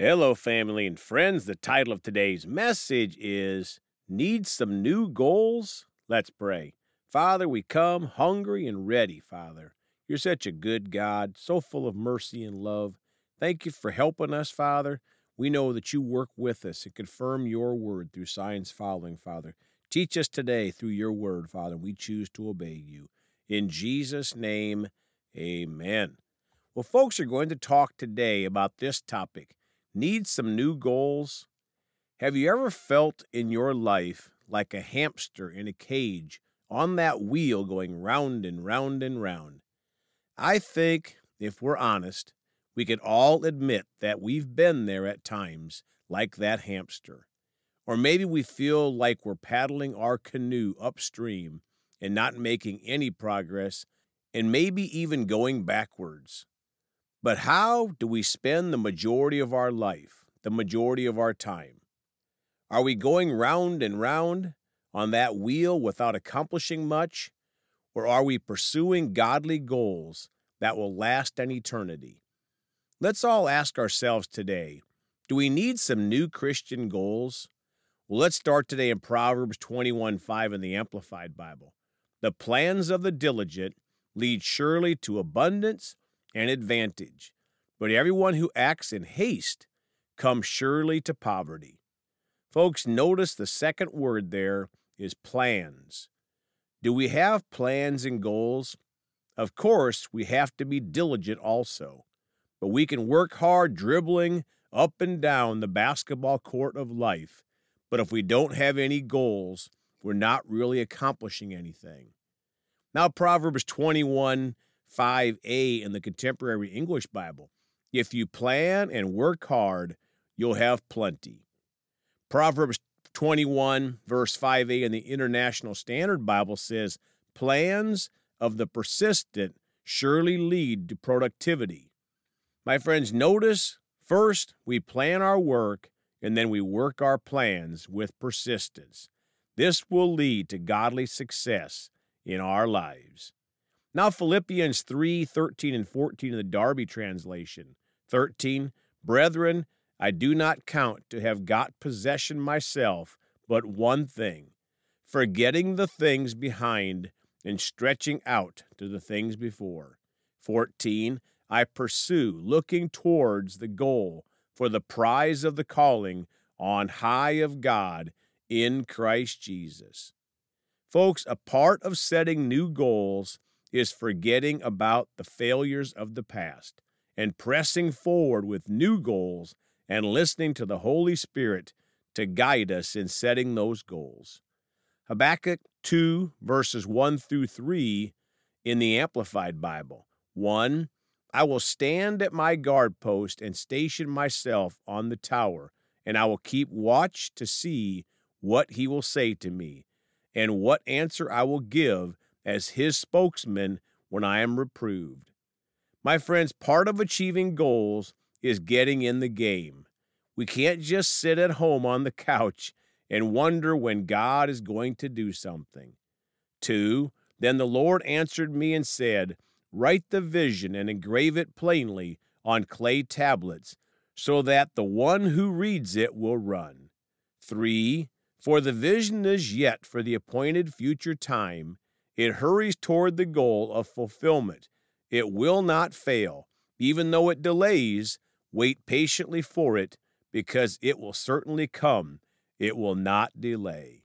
Hello, family and friends. The title of today's message is Need Some New Goals? Let's pray. Father, we come hungry and ready, Father. You're such a good God, so full of mercy and love. Thank you for helping us, Father. We know that you work with us and confirm your word through signs following, Father. Teach us today through your word, Father. We choose to obey you. In Jesus' name, amen. Well, folks are going to talk today about this topic need some new goals? Have you ever felt in your life like a hamster in a cage on that wheel going round and round and round? I think, if we're honest, we can all admit that we've been there at times like that hamster. Or maybe we feel like we're paddling our canoe upstream and not making any progress, and maybe even going backwards. But how do we spend the majority of our life, the majority of our time? Are we going round and round on that wheel without accomplishing much? Or are we pursuing godly goals that will last an eternity? Let's all ask ourselves today do we need some new Christian goals? Well, let's start today in Proverbs 21 5 in the Amplified Bible. The plans of the diligent lead surely to abundance and advantage, but everyone who acts in haste comes surely to poverty. Folks, notice the second word there is plans. Do we have plans and goals? Of course, we have to be diligent also, but we can work hard dribbling up and down the basketball court of life. But if we don't have any goals, we're not really accomplishing anything. Now, Proverbs 21 5a in the Contemporary English Bible. If you plan and work hard, you'll have plenty. Proverbs 21, verse 5a in the International Standard Bible says, Plans of the persistent surely lead to productivity. My friends, notice first we plan our work and then we work our plans with persistence. This will lead to godly success in our lives. Now, Philippians 3 13 and 14 in the Darby translation. 13, Brethren, I do not count to have got possession myself, but one thing, forgetting the things behind and stretching out to the things before. 14, I pursue, looking towards the goal for the prize of the calling on high of God in Christ Jesus. Folks, a part of setting new goals is forgetting about the failures of the past and pressing forward with new goals and listening to the Holy Spirit to guide us in setting those goals. Habakkuk 2, verses 1 through 3 in the Amplified Bible. 1. I will stand at my guard post and station myself on the tower, and I will keep watch to see what he will say to me, and what answer I will give as his spokesman when I am reproved. My friends, part of achieving goals is getting in the game. We can't just sit at home on the couch and wonder when God is going to do something. Two, then the Lord answered me and said, Write the vision and engrave it plainly on clay tablets, so that the one who reads it will run. Three, for the vision is yet for the appointed future time, it hurries toward the goal of fulfillment. It will not fail. Even though it delays, wait patiently for it, because it will certainly come. It will not delay.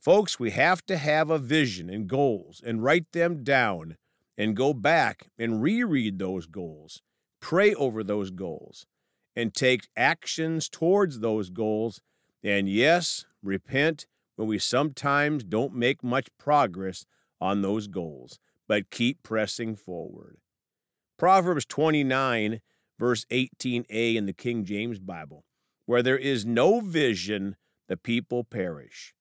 Folks, we have to have a vision and goals and write them down and go back and reread those goals, pray over those goals, and take actions towards those goals. And yes, repent when we sometimes don't make much progress on those goals, but keep pressing forward. Proverbs 29, verse 18a in the King James Bible Where there is no vision, the people perish.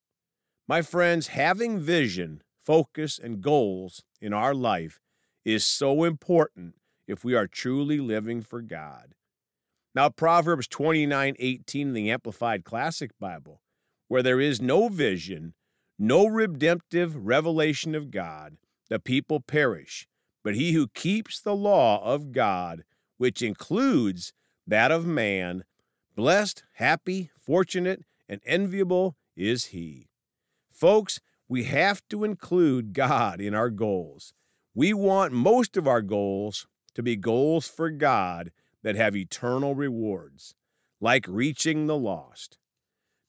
My friends, having vision, focus, and goals in our life is so important if we are truly living for God. Now, Proverbs 29 18 in the Amplified Classic Bible, where there is no vision, no redemptive revelation of God, the people perish. But he who keeps the law of God, which includes that of man, Blessed, happy, fortunate, and enviable is he. Folks, we have to include God in our goals. We want most of our goals to be goals for God that have eternal rewards, like reaching the lost.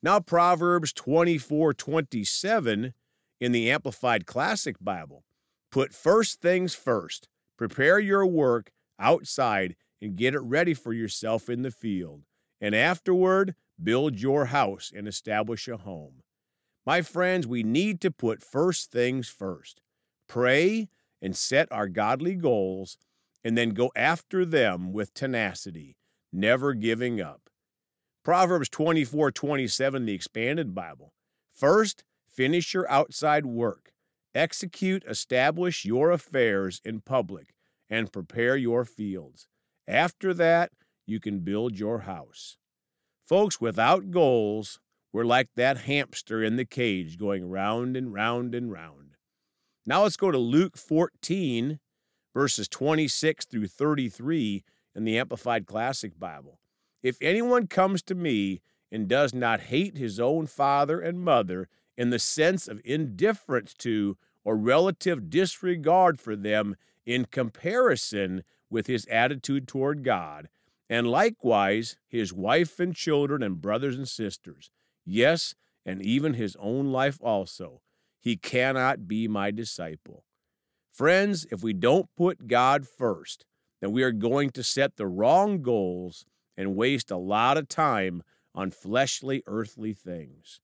Now, Proverbs 24 27 in the Amplified Classic Bible put first things first. Prepare your work outside and get it ready for yourself in the field. And afterward, build your house and establish a home. My friends, we need to put first things first. Pray and set our godly goals and then go after them with tenacity, never giving up. Proverbs 24 27, the expanded Bible. First, finish your outside work. Execute, establish your affairs in public, and prepare your fields. After that, you can build your house. Folks, without goals, we're like that hamster in the cage going round and round and round. Now let's go to Luke 14, verses 26 through 33 in the Amplified Classic Bible. If anyone comes to me and does not hate his own father and mother in the sense of indifference to or relative disregard for them in comparison with his attitude toward God, and likewise his wife and children and brothers and sisters, yes, and even his own life also, he cannot be my disciple. Friends, if we don't put God first, then we are going to set the wrong goals and waste a lot of time on fleshly, earthly things.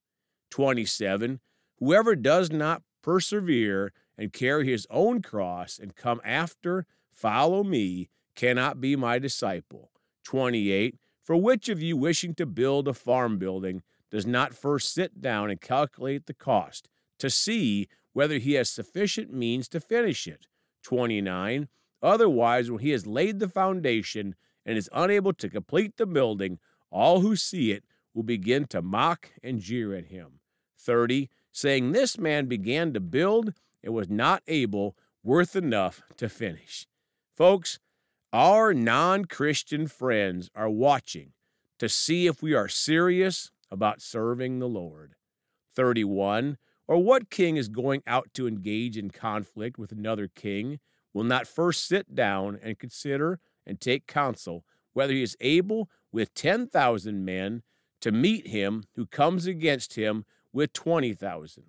27. Whoever does not persevere and carry his own cross and come after, follow me, cannot be my disciple. 28. For which of you wishing to build a farm building does not first sit down and calculate the cost to see whether he has sufficient means to finish it? 29. Otherwise, when he has laid the foundation and is unable to complete the building, all who see it will begin to mock and jeer at him. 30. Saying, This man began to build and was not able, worth enough to finish. Folks, our non Christian friends are watching to see if we are serious about serving the Lord. 31. Or what king is going out to engage in conflict with another king will not first sit down and consider and take counsel whether he is able with 10,000 men to meet him who comes against him with 20,000.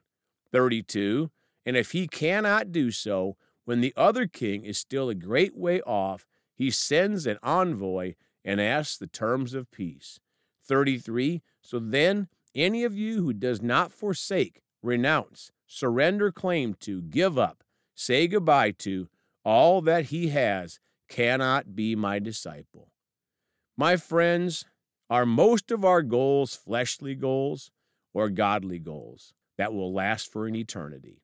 32. And if he cannot do so, when the other king is still a great way off, he sends an envoy and asks the terms of peace. 33. So then, any of you who does not forsake, renounce, surrender claim to, give up, say goodbye to all that he has cannot be my disciple. My friends, are most of our goals fleshly goals or godly goals that will last for an eternity?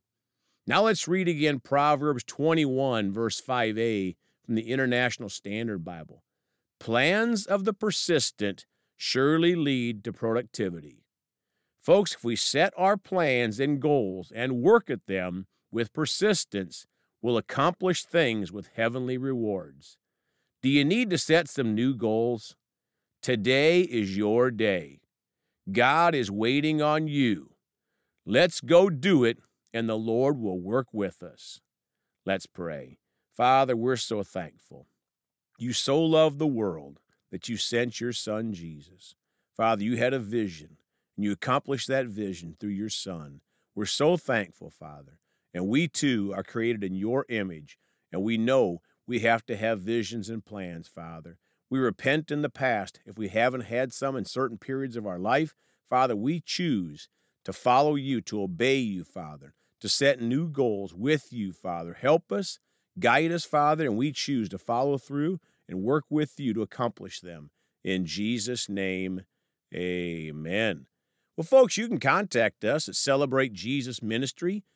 Now let's read again Proverbs 21, verse 5a from the International Standard Bible. Plans of the persistent surely lead to productivity. Folks, if we set our plans and goals and work at them with persistence, we'll accomplish things with heavenly rewards. Do you need to set some new goals? Today is your day. God is waiting on you. Let's go do it, and the Lord will work with us. Let's pray. Father, we're so thankful. You so loved the world that you sent your Son, Jesus. Father, you had a vision, and you accomplished that vision through your Son. We're so thankful, Father. And we too are created in your image, and we know we have to have visions and plans, Father. We repent in the past if we haven't had some in certain periods of our life. Father, we choose to follow you, to obey you, Father, to set new goals with you, Father. Help us Guide us, Father, and we choose to follow through and work with you to accomplish them. In Jesus' name, amen. Well, folks, you can contact us at Celebrate Jesus Ministry